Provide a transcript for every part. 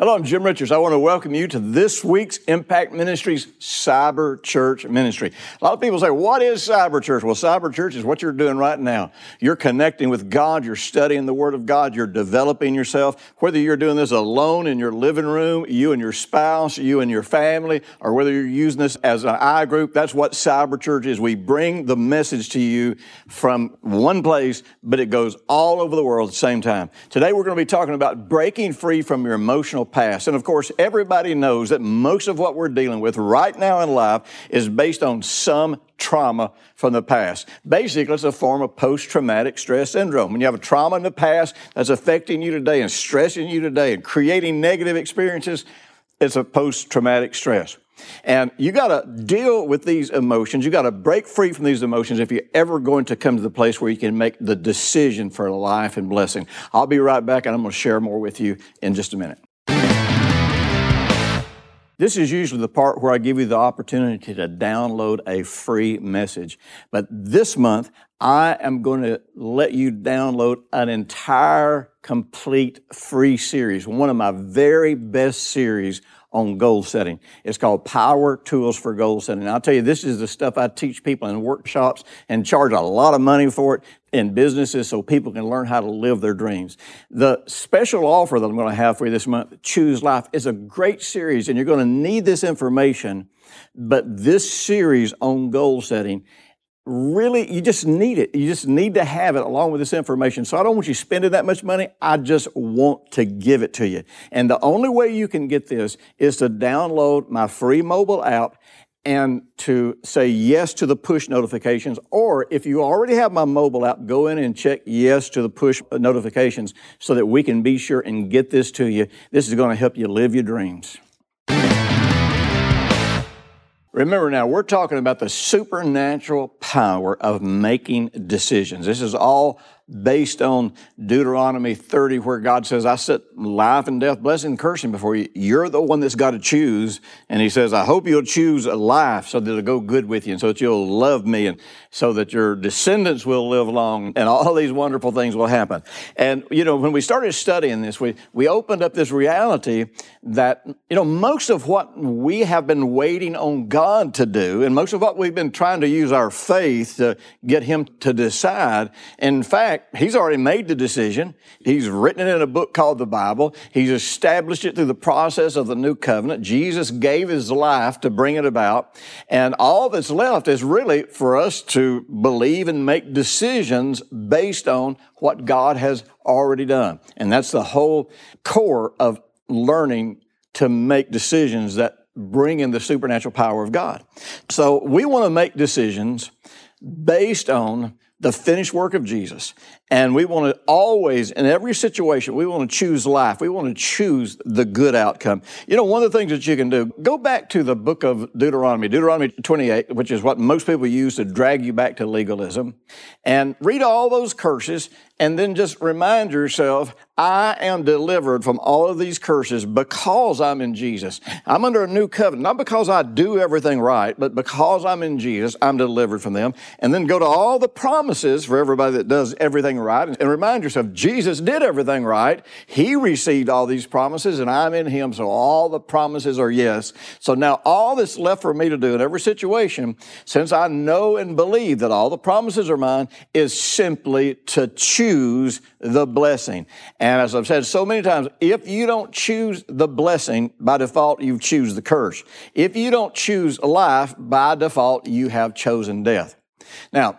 Hello, I'm Jim Richards. I want to welcome you to this week's Impact Ministries Cyber Church Ministry. A lot of people say, What is Cyber Church? Well, Cyber Church is what you're doing right now. You're connecting with God, you're studying the Word of God, you're developing yourself. Whether you're doing this alone in your living room, you and your spouse, you and your family, or whether you're using this as an I group, that's what Cyber Church is. We bring the message to you from one place, but it goes all over the world at the same time. Today, we're going to be talking about breaking free from your emotional past. And of course, everybody knows that most of what we're dealing with right now in life is based on some trauma from the past. Basically, it's a form of post traumatic stress syndrome. When you have a trauma in the past that's affecting you today and stressing you today and creating negative experiences, it's a post traumatic stress. And you got to deal with these emotions. You got to break free from these emotions if you're ever going to come to the place where you can make the decision for life and blessing. I'll be right back and I'm going to share more with you in just a minute. This is usually the part where I give you the opportunity to download a free message. But this month, I am going to let you download an entire complete free series, one of my very best series on goal setting. It's called Power Tools for Goal Setting. And I'll tell you, this is the stuff I teach people in workshops and charge a lot of money for it in businesses so people can learn how to live their dreams. The special offer that I'm going to have for you this month, Choose Life, is a great series and you're going to need this information. But this series on goal setting really, you just need it. You just need to have it along with this information. So I don't want you spending that much money. I just want to give it to you. And the only way you can get this is to download my free mobile app and to say yes to the push notifications. Or if you already have my mobile app, go in and check yes to the push notifications so that we can be sure and get this to you. This is going to help you live your dreams. Remember now, we're talking about the supernatural power of making decisions. This is all based on Deuteronomy 30, where God says, I set life and death, blessing and cursing before you. You're the one that's got to choose. And He says, I hope you'll choose a life so that it'll go good with you and so that you'll love me and so that your descendants will live long and all these wonderful things will happen. And, you know, when we started studying this, we, we opened up this reality that, you know, most of what we have been waiting on God to do and most of what we've been trying to use our faith to get Him to decide, in fact, fact, he's already made the decision. He's written it in a book called the Bible. He's established it through the process of the new covenant. Jesus gave his life to bring it about. And all that's left is really for us to believe and make decisions based on what God has already done. And that's the whole core of learning to make decisions that bring in the supernatural power of God. So we want to make decisions based on the finished work of Jesus. And we want to always, in every situation, we want to choose life. We want to choose the good outcome. You know, one of the things that you can do, go back to the book of Deuteronomy, Deuteronomy 28, which is what most people use to drag you back to legalism, and read all those curses and then just remind yourself, I am delivered from all of these curses because I'm in Jesus. I'm under a new covenant, not because I do everything right, but because I'm in Jesus, I'm delivered from them. And then go to all the promises for everybody that does everything right and remind yourself Jesus did everything right. He received all these promises and I'm in Him, so all the promises are yes. So now all that's left for me to do in every situation, since I know and believe that all the promises are mine, is simply to choose the blessing. And as I've said so many times, if you don't choose the blessing, by default, you choose the curse. If you don't choose life, by default, you have chosen death. Now,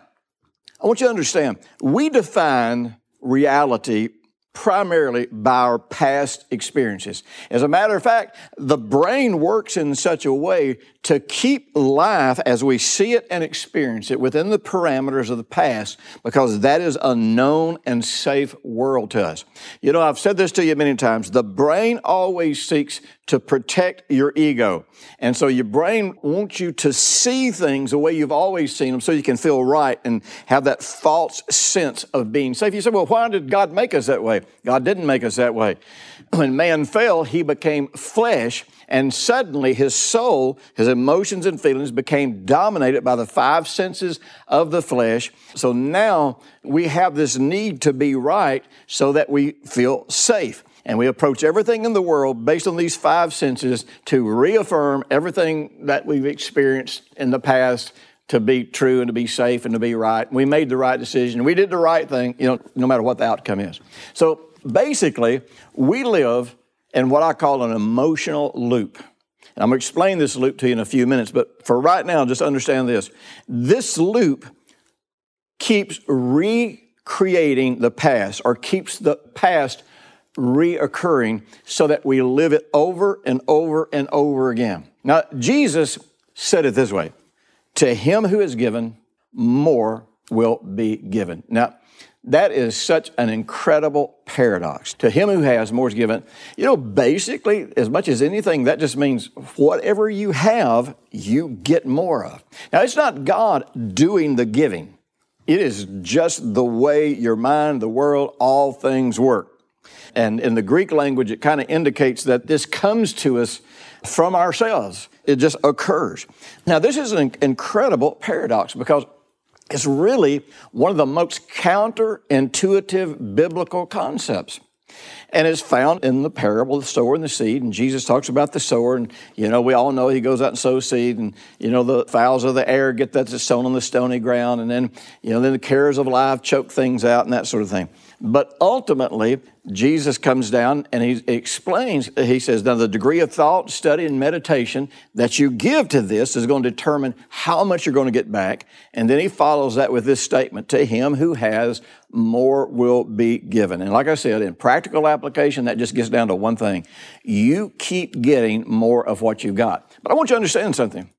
I want you to understand, we define reality primarily by our past experiences. As a matter of fact, the brain works in such a way to keep life as we see it and experience it within the parameters of the past because that is a known and safe world to us. You know, I've said this to you many times. The brain always seeks to protect your ego. And so your brain wants you to see things the way you've always seen them so you can feel right and have that false sense of being safe. You say, well, why did God make us that way? God didn't make us that way. When man fell, he became flesh and suddenly his soul, his emotions and feelings became dominated by the five senses of the flesh. So now we have this need to be right so that we feel safe. And we approach everything in the world based on these five senses to reaffirm everything that we've experienced in the past to be true and to be safe and to be right. We made the right decision. We did the right thing, you know, no matter what the outcome is. So basically, we live in what I call an emotional loop. And I'm going to explain this loop to you in a few minutes, but for right now, just understand this. This loop keeps recreating the past or keeps the past reoccurring so that we live it over and over and over again. Now, Jesus said it this way To him who is given, more will be given. Now, that is such an incredible paradox. To him who has, more is given. You know, basically, as much as anything, that just means whatever you have, you get more of. Now, it's not God doing the giving, it is just the way your mind, the world, all things work. And in the Greek language, it kind of indicates that this comes to us from ourselves. It just occurs. Now, this is an incredible paradox because it's really one of the most counterintuitive biblical concepts. And it's found in the parable of the sower and the seed. And Jesus talks about the sower. And, you know, we all know he goes out and sows seed. And, you know, the fowls of the air get that sown on the stony ground. And then, you know, then the cares of life choke things out and that sort of thing. But ultimately, Jesus comes down and he explains, he says, now the degree of thought, study, and meditation that you give to this is going to determine how much you're going to get back. And then he follows that with this statement to him who has, more will be given. And like I said, in practical application, that just gets down to one thing you keep getting more of what you've got. But I want you to understand something.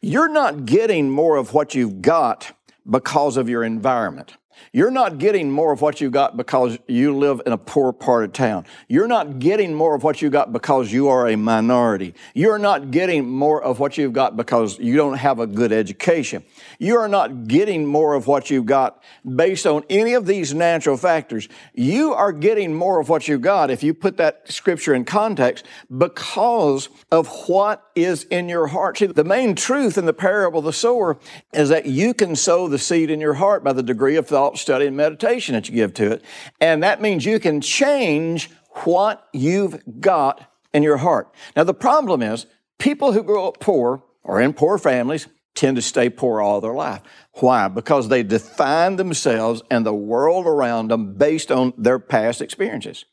You're not getting more of what you've got because of your environment. You're not getting more of what you got because you live in a poor part of town. You're not getting more of what you got because you are a minority. You're not getting more of what you've got because you don't have a good education. You are not getting more of what you've got based on any of these natural factors. You are getting more of what you got if you put that scripture in context because of what is in your heart. See, the main truth in the parable of the sower is that you can sow the seed in your heart by the degree of thought, study, and meditation that you give to it. And that means you can change what you've got in your heart. Now, the problem is people who grow up poor or in poor families tend to stay poor all their life. Why? Because they define themselves and the world around them based on their past experiences.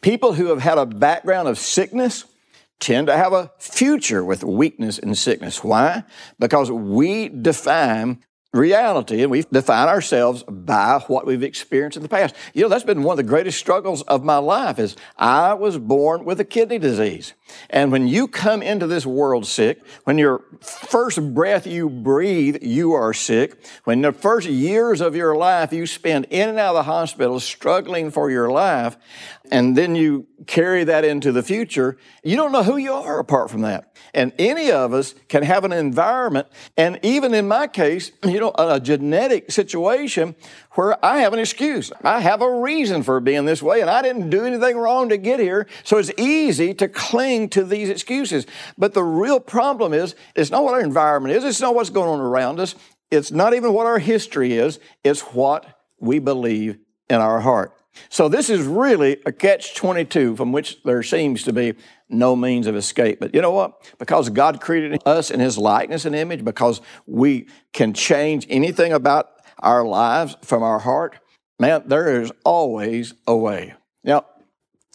People who have had a background of sickness tend to have a future with weakness and sickness. Why? Because we define reality and we define ourselves by what we've experienced in the past. You know, that's been one of the greatest struggles of my life is I was born with a kidney disease. And when you come into this world sick, when your first breath you breathe, you are sick. When the first years of your life you spend in and out of the hospital struggling for your life, and then you carry that into the future, you don't know who you are apart from that. And any of us can have an environment, and even in my case, you know, a genetic situation where I have an excuse. I have a reason for being this way, and I didn't do anything wrong to get here. So it's easy to cling to these excuses. But the real problem is, it's not what our environment is, it's not what's going on around us, it's not even what our history is, it's what we believe in our heart. So this is really a catch 22 from which there seems to be no means of escape. But you know what? Because God created us in his likeness and image, because we can change anything about our lives from our heart, man, there is always a way. Now,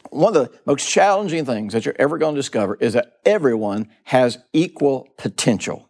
one of the most challenging things that you're ever going to discover is that everyone has equal potential.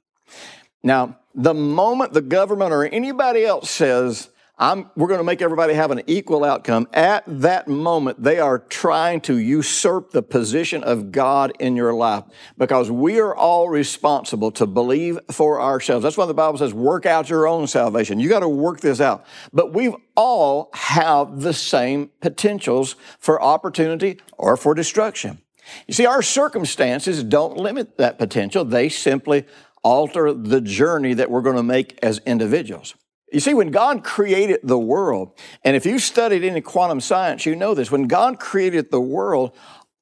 Now, the moment the government or anybody else says, I'm, we're going to make everybody have an equal outcome. At that moment, they are trying to usurp the position of God in your life because we are all responsible to believe for ourselves. That's why the Bible says, work out your own salvation. You got to work this out. But we've all have the same potentials for opportunity or for destruction. You see, our circumstances don't limit that potential. They simply alter the journey that we're going to make as individuals. You see, when God created the world, and if you studied any quantum science, you know this. When God created the world,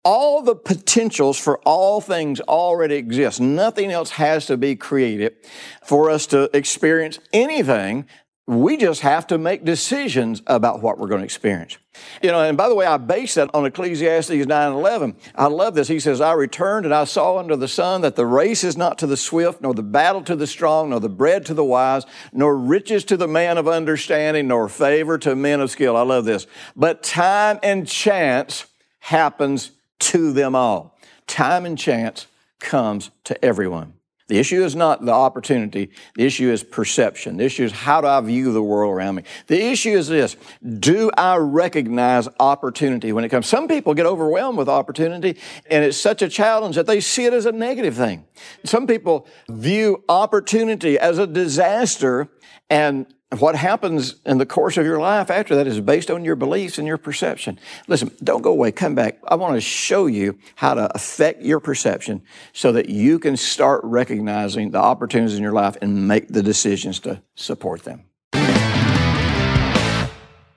all the potentials for all things already exist. Nothing else has to be created for us to experience anything we just have to make decisions about what we're going to experience. You know, and by the way, I base that on Ecclesiastes 9 11. I love this. He says, I returned and I saw under the sun that the race is not to the swift, nor the battle to the strong, nor the bread to the wise, nor riches to the man of understanding, nor favor to men of skill. I love this. But time and chance happens to them all. Time and chance comes to everyone. The issue is not the opportunity. The issue is perception. The issue is how do I view the world around me? The issue is this do I recognize opportunity when it comes? Some people get overwhelmed with opportunity, and it's such a challenge that they see it as a negative thing. Some people view opportunity as a disaster and what happens in the course of your life after that is based on your beliefs and your perception. Listen, don't go away. Come back. I want to show you how to affect your perception so that you can start recognizing the opportunities in your life and make the decisions to support them.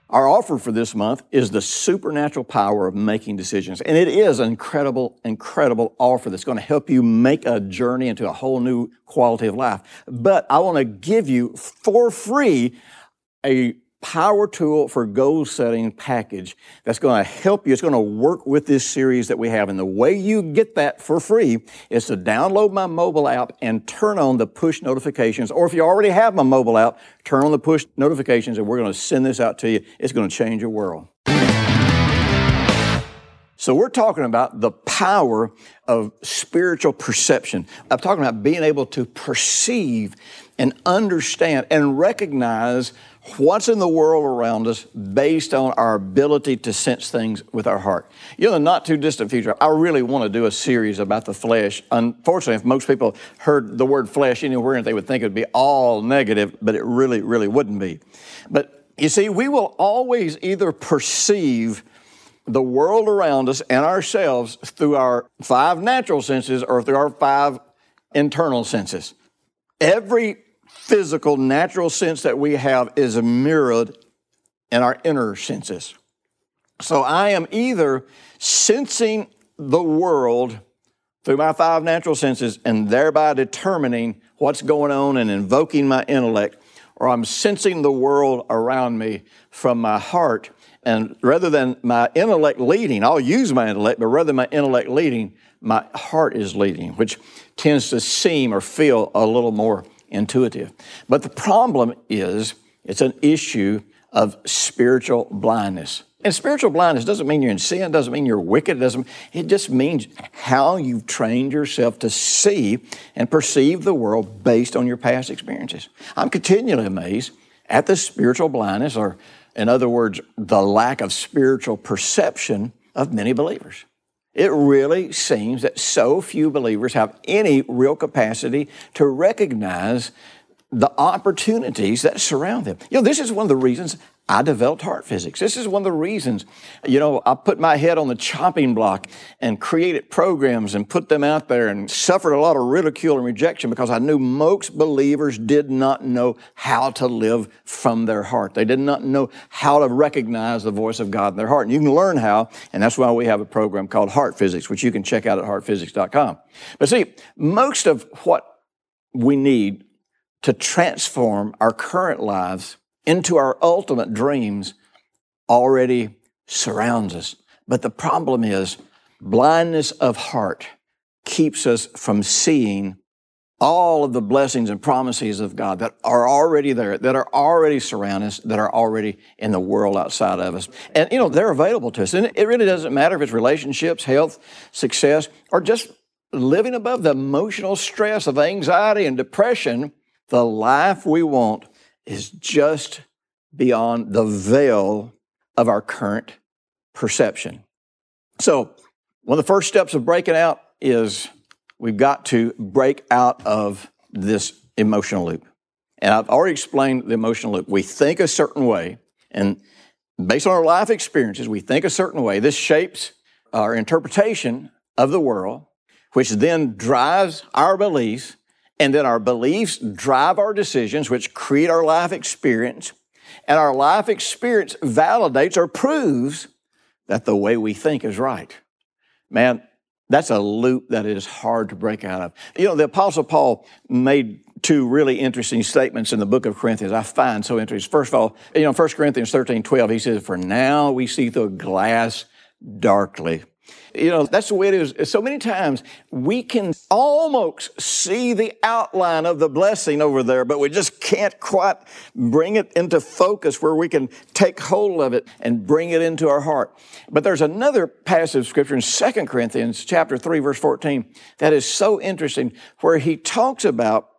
Our offer for this month is the supernatural power of making decisions. And it is an incredible, incredible offer that's going to help you make a journey into a whole new quality of life. But I want to give you for free a power tool for goal setting package that's going to help you. It's going to work with this series that we have. And the way you get that for free is to download my mobile app and turn on the push notifications. Or if you already have my mobile app, turn on the push notifications and we're going to send this out to you. It's going to change your world. So we're talking about the power of spiritual perception. I'm talking about being able to perceive and understand and recognize what's in the world around us based on our ability to sense things with our heart. You know, the not too distant future, I really want to do a series about the flesh. Unfortunately, if most people heard the word flesh anywhere, they would think it would be all negative, but it really, really wouldn't be. But you see, we will always either perceive the world around us and ourselves through our five natural senses or through our five internal senses. Every physical, natural sense that we have is mirrored in our inner senses. So I am either sensing the world through my five natural senses and thereby determining what's going on and invoking my intellect, or I'm sensing the world around me from my heart. And rather than my intellect leading, I'll use my intellect, but rather than my intellect leading, my heart is leading, which tends to seem or feel a little more intuitive. But the problem is it's an issue of spiritual blindness. And spiritual blindness doesn't mean you're in sin, doesn't mean you're wicked, doesn't it just means how you've trained yourself to see and perceive the world based on your past experiences. I'm continually amazed at the spiritual blindness, or in other words, the lack of spiritual perception of many believers. It really seems that so few believers have any real capacity to recognize the opportunities that surround them. You know, this is one of the reasons I developed heart physics. This is one of the reasons, you know, I put my head on the chopping block and created programs and put them out there and suffered a lot of ridicule and rejection because I knew most believers did not know how to live from their heart. They did not know how to recognize the voice of God in their heart. And you can learn how, and that's why we have a program called Heart Physics, which you can check out at heartphysics.com. But see, most of what we need to transform our current lives into our ultimate dreams already surrounds us. But the problem is blindness of heart keeps us from seeing all of the blessings and promises of God that are already there, that are already surrounding us, that are already in the world outside of us. And, you know, they're available to us. And it really doesn't matter if it's relationships, health, success, or just living above the emotional stress of anxiety and depression. The life we want is just beyond the veil of our current perception. So, one of the first steps of breaking out is we've got to break out of this emotional loop. And I've already explained the emotional loop. We think a certain way, and based on our life experiences, we think a certain way. This shapes our interpretation of the world, which then drives our beliefs, and then our beliefs drive our decisions, which create our life experience, and our life experience validates or proves that the way we think is right. Man, that's a loop that is hard to break out of. You know, the Apostle Paul made two really interesting statements in the book of Corinthians I find so interesting. First of all, you know, 1 Corinthians 13 12, he says, For now we see through a glass darkly. You know, that's the way it is. So many times we can almost see the outline of the blessing over there, but we just can't quite bring it into focus where we can take hold of it and bring it into our heart. But there's another passage of scripture in 2 Corinthians chapter 3 verse 14 that is so interesting where he talks about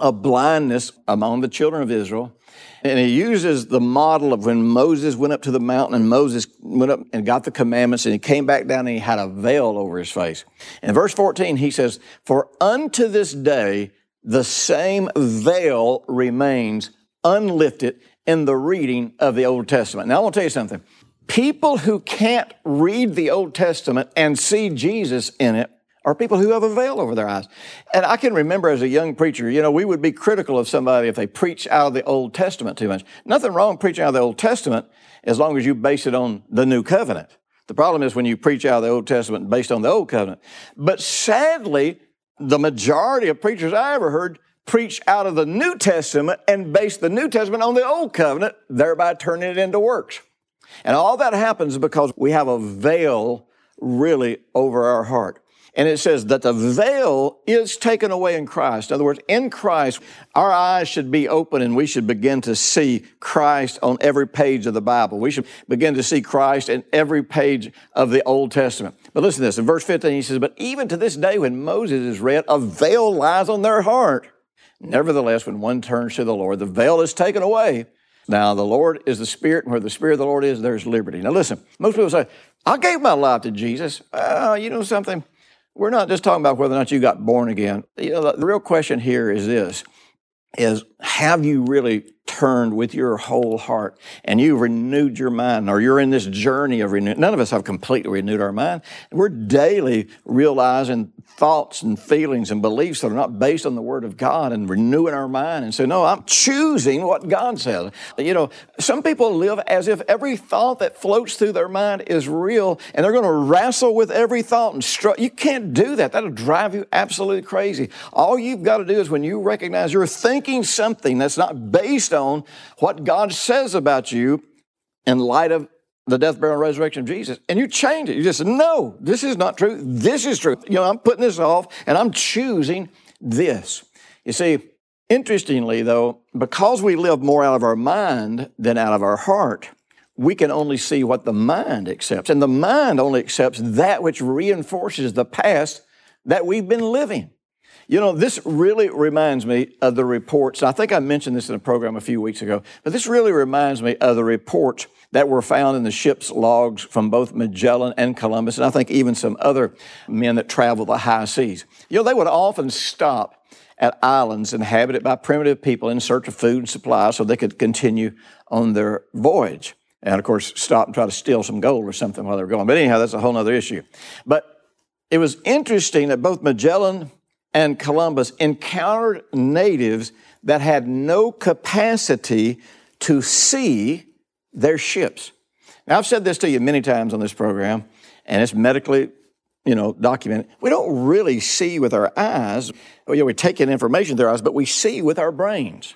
a blindness among the children of Israel and he uses the model of when Moses went up to the mountain and Moses went up and got the commandments and he came back down and he had a veil over his face. In verse 14, he says, For unto this day the same veil remains unlifted in the reading of the Old Testament. Now I want to tell you something. People who can't read the Old Testament and see Jesus in it are people who have a veil over their eyes. And I can remember as a young preacher, you know, we would be critical of somebody if they preach out of the Old Testament too much. Nothing wrong preaching out of the Old Testament as long as you base it on the New Covenant. The problem is when you preach out of the Old Testament based on the Old Covenant. But sadly, the majority of preachers I ever heard preach out of the New Testament and base the New Testament on the Old Covenant, thereby turning it into works. And all that happens because we have a veil really over our heart. And it says that the veil is taken away in Christ. In other words, in Christ, our eyes should be open and we should begin to see Christ on every page of the Bible. We should begin to see Christ in every page of the Old Testament. But listen to this. In verse 15, he says, But even to this day, when Moses is read, a veil lies on their heart. Nevertheless, when one turns to the Lord, the veil is taken away. Now, the Lord is the Spirit, and where the Spirit of the Lord is, there's liberty. Now, listen, most people say, I gave my life to Jesus. Uh, you know something? We're not just talking about whether or not you got born again. You know, the real question here is this is have you really turned with your whole heart and you've renewed your mind or you're in this journey of renewal. None of us have completely renewed our mind. We're daily realizing thoughts and feelings and beliefs that are not based on the Word of God and renewing our mind and say, no, I'm choosing what God says. You know, some people live as if every thought that floats through their mind is real and they're going to wrestle with every thought and struggle. You can't do that. That'll drive you absolutely crazy. All you've got to do is when you recognize you're thinking something that's not based on what God says about you in light of the death, burial, and resurrection of Jesus, and you change it. You just say, no, this is not true. This is true. You know, I'm putting this off and I'm choosing this. You see, interestingly though, because we live more out of our mind than out of our heart, we can only see what the mind accepts. And the mind only accepts that which reinforces the past that we've been living. You know, this really reminds me of the reports. I think I mentioned this in a program a few weeks ago, but this really reminds me of the reports that were found in the ship's logs from both Magellan and Columbus, and I think even some other men that traveled the high seas. You know, they would often stop at islands inhabited by primitive people in search of food and supplies so they could continue on their voyage. And of course, stop and try to steal some gold or something while they were going. But anyhow, that's a whole other issue. But it was interesting that both Magellan and Columbus encountered natives that had no capacity to see their ships. Now, I've said this to you many times on this program, and it's medically, you know, documented. We don't really see with our eyes. Well, we take in information through our eyes, but we see with our brains.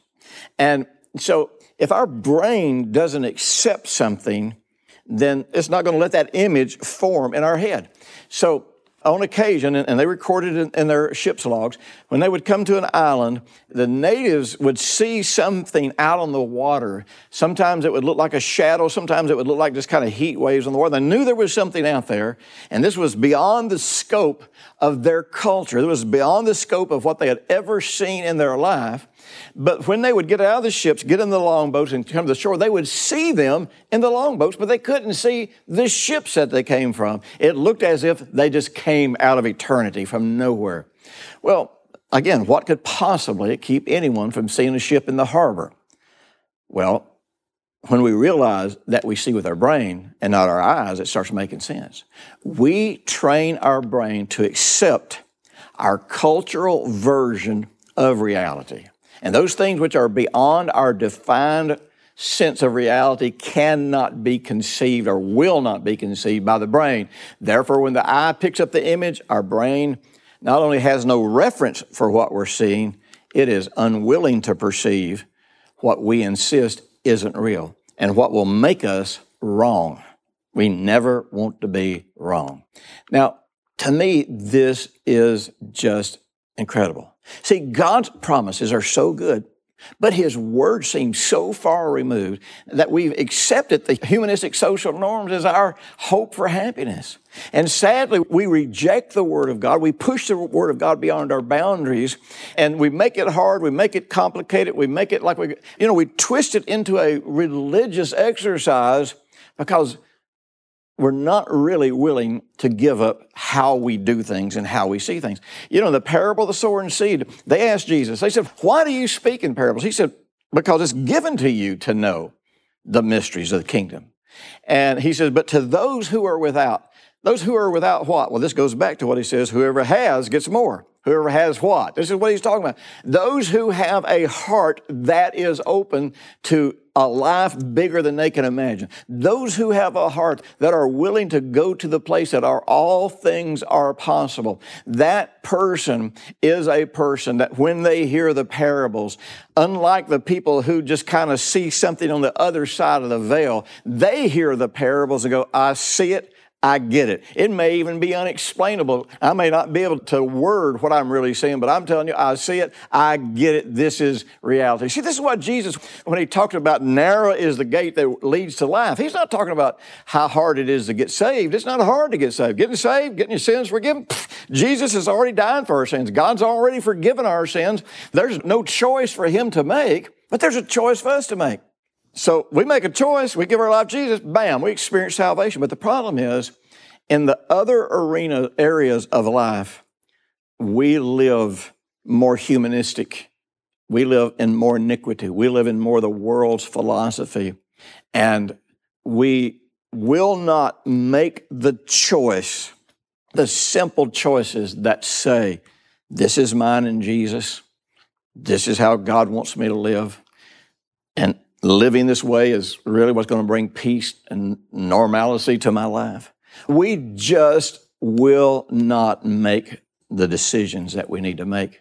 And so, if our brain doesn't accept something, then it's not going to let that image form in our head. So, on occasion, and they recorded in, in, their ship's logs, when they would come to an island, the natives would see something out on the water. Sometimes it would look like a shadow, sometimes it would look like just kind of heat waves on the water. They knew there was something out there, and this was beyond the scope of their culture. It was beyond the scope of what they had ever seen in their life. But when they would get out of the ships, get in the longboats, and come to the shore, they would see them in the longboats, but they couldn't see the ships that they came from. It looked as if they just came out of eternity from nowhere. Well, again, what could possibly keep anyone from seeing a ship in the harbor? Well, when we realize that we see with our brain and not our eyes, it starts making sense. We train our brain to accept our cultural version of reality. And those things which are beyond our defined sense of reality cannot be conceived or will not be conceived by the brain. Therefore, when the eye picks up the image, our brain not only has no reference for what we're seeing, it is unwilling to perceive what we insist isn't real and what will make us wrong. We never want to be wrong. Now, to me, this is just incredible. See, God's promises are so good but his word seems so far removed that we've accepted the humanistic social norms as our hope for happiness. And sadly, we reject the word of God. We push the word of God beyond our boundaries and we make it hard. We make it complicated. We make it like we, you know, we twist it into a religious exercise because we're not really willing to give up how we do things and how we see things. You know, the parable of the sower and seed, they asked Jesus, they said, Why do you speak in parables? He said, Because it's given to you to know the mysteries of the kingdom. And he says, But to those who are without, those who are without what? Well, this goes back to what he says whoever has gets more. Whoever has what? This is what he's talking about. Those who have a heart that is open to a life bigger than they can imagine. Those who have a heart that are willing to go to the place that are all things are possible. That person is a person that when they hear the parables, unlike the people who just kind of see something on the other side of the veil, they hear the parables and go, I see it. I get it. It may even be unexplainable. I may not be able to word what I'm really seeing, but I'm telling you, I see it. I get it. This is reality. See, this is what Jesus, when he talked about narrow is the gate that leads to life, he's not talking about how hard it is to get saved. It's not hard to get saved. Getting saved, getting your sins forgiven, Jesus has already died for our sins. God's already forgiven our sins. There's no choice for him to make, but there's a choice for us to make. So we make a choice, we give our life to Jesus, bam, we experience salvation. But the problem is, in the other arena areas of life, we live more humanistic. We live in more iniquity. We live in more the world's philosophy. And we will not make the choice, the simple choices that say, this is mine in Jesus. This is how God wants me to live. And living this way is really what's going to bring peace and normalcy to my life. We just will not make the decisions that we need to make.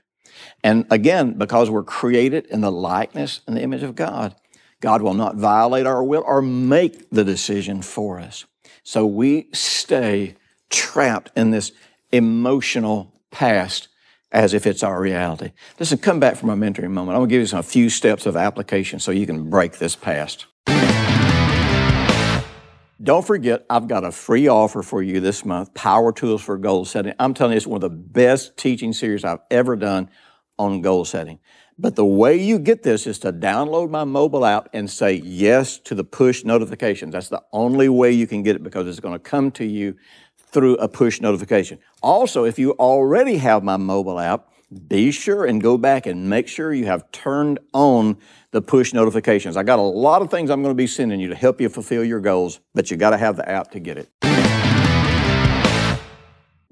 And again, because we're created in the likeness and the image of God, God will not violate our will or make the decision for us. So we stay trapped in this emotional past as if it's our reality. Listen, come back from my mentoring moment. I'm going to give you some, a few steps of application so you can break this past. Don't forget, I've got a free offer for you this month Power Tools for Goal Setting. I'm telling you, it's one of the best teaching series I've ever done on goal setting. But the way you get this is to download my mobile app and say yes to the push notifications. That's the only way you can get it because it's going to come to you through a push notification. Also, if you already have my mobile app, be sure and go back and make sure you have turned on the push notifications. I got a lot of things I'm going to be sending you to help you fulfill your goals, but you got to have the app to get it.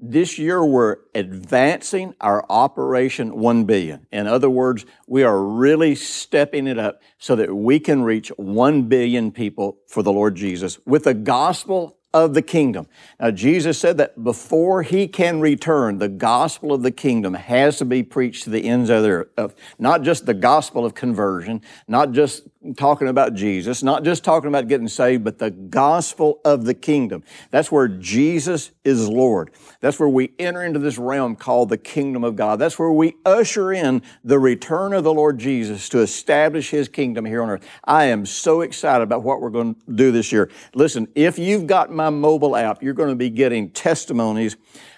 This year, we're advancing our Operation 1 billion. In other words, we are really stepping it up so that we can reach 1 billion people for the Lord Jesus with the gospel of the kingdom. Now, Jesus said that before he can return, the gospel of the kingdom has to be preached to the ends of the earth. Not just the gospel of conversion, not just talking about Jesus, not just talking about getting saved, but the gospel of the kingdom. That's where Jesus is Lord. That's where we enter into this realm called the kingdom of God. That's where we usher in the return of the Lord Jesus to establish his kingdom here on earth. I am so excited about what we're going to do this year. Listen, if you've got my mobile app, you're going to be getting testimonies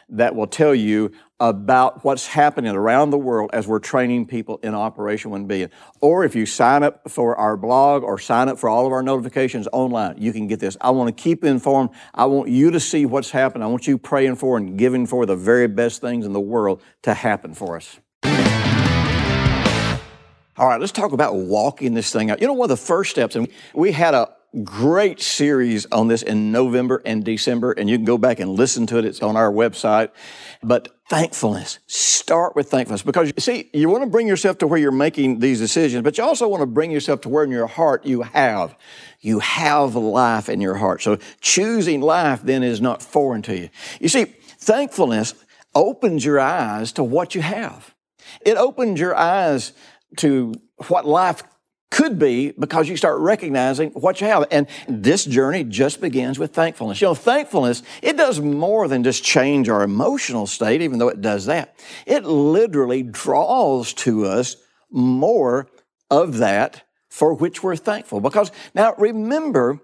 that will tell you about what's happening around the world as we're training people in Operation 1 Billion. Or if you sign up for our blog or sign up for all of our notifications online, you can get this. I want to keep informed. I want you to see what's happening. I want you praying for and giving for the very best things in the world to happen for us. All right, let's talk about walking this thing out. You know, one of the first steps, and we had a great series on this in November and December, and you can go back and listen to it. It's on our website. But thankfulness, start with thankfulness because you see, you want to bring yourself to where you're making these decisions, but you also want to bring yourself to where in your heart you have. You have life in your heart. So choosing life then is not foreign to you. You see, thankfulness opens your eyes to what you have. It opens your eyes to what life could be because you start recognizing what you have. And this journey just begins with thankfulness. You know, thankfulness, it does more than just change our emotional state, even though it does that. It literally draws to us more of that for which we're thankful. Because now remember,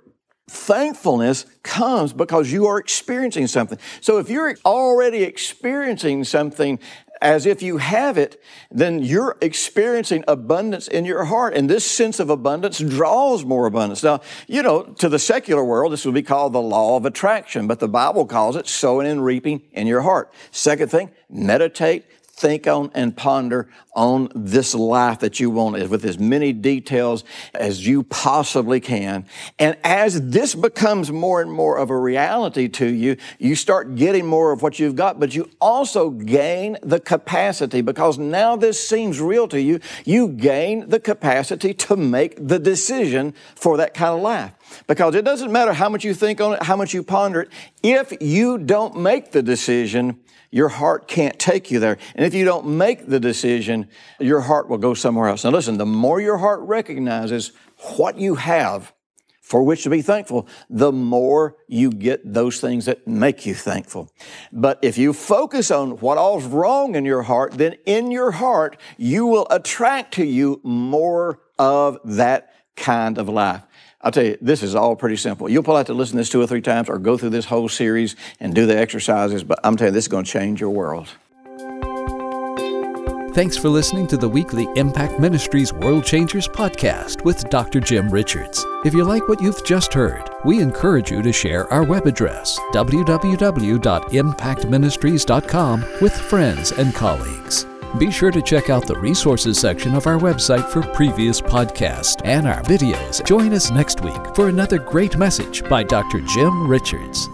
Thankfulness comes because you are experiencing something. So if you're already experiencing something as if you have it, then you're experiencing abundance in your heart. And this sense of abundance draws more abundance. Now, you know, to the secular world, this would be called the law of attraction, but the Bible calls it sowing and reaping in your heart. Second thing, meditate, think on and ponder on this life that you want with as many details as you possibly can. And as this becomes more and more of a reality to you, you start getting more of what you've got, but you also gain the capacity because now this seems real to you. You gain the capacity to make the decision for that kind of life. Because it doesn't matter how much you think on it, how much you ponder it. If you don't make the decision, your heart can't take you there. And if you don't make the decision, your heart will go somewhere else. Now listen, the more your heart recognizes what you have for which to be thankful, the more you get those things that make you thankful. But if you focus on what all's wrong in your heart, then in your heart, you will attract to you more of that kind of life. I'll tell you, this is all pretty simple. You'll probably have to listen to this two or three times or go through this whole series and do the exercises, but I'm telling you, this is going to change your world. Thanks for listening to the weekly Impact Ministries World Changers podcast with Dr. Jim Richards. If you like what you've just heard, we encourage you to share our web address, www.impactministries.com, with friends and colleagues. Be sure to check out the resources section of our website for previous podcasts and our videos. Join us next week for another great message by Dr. Jim Richards.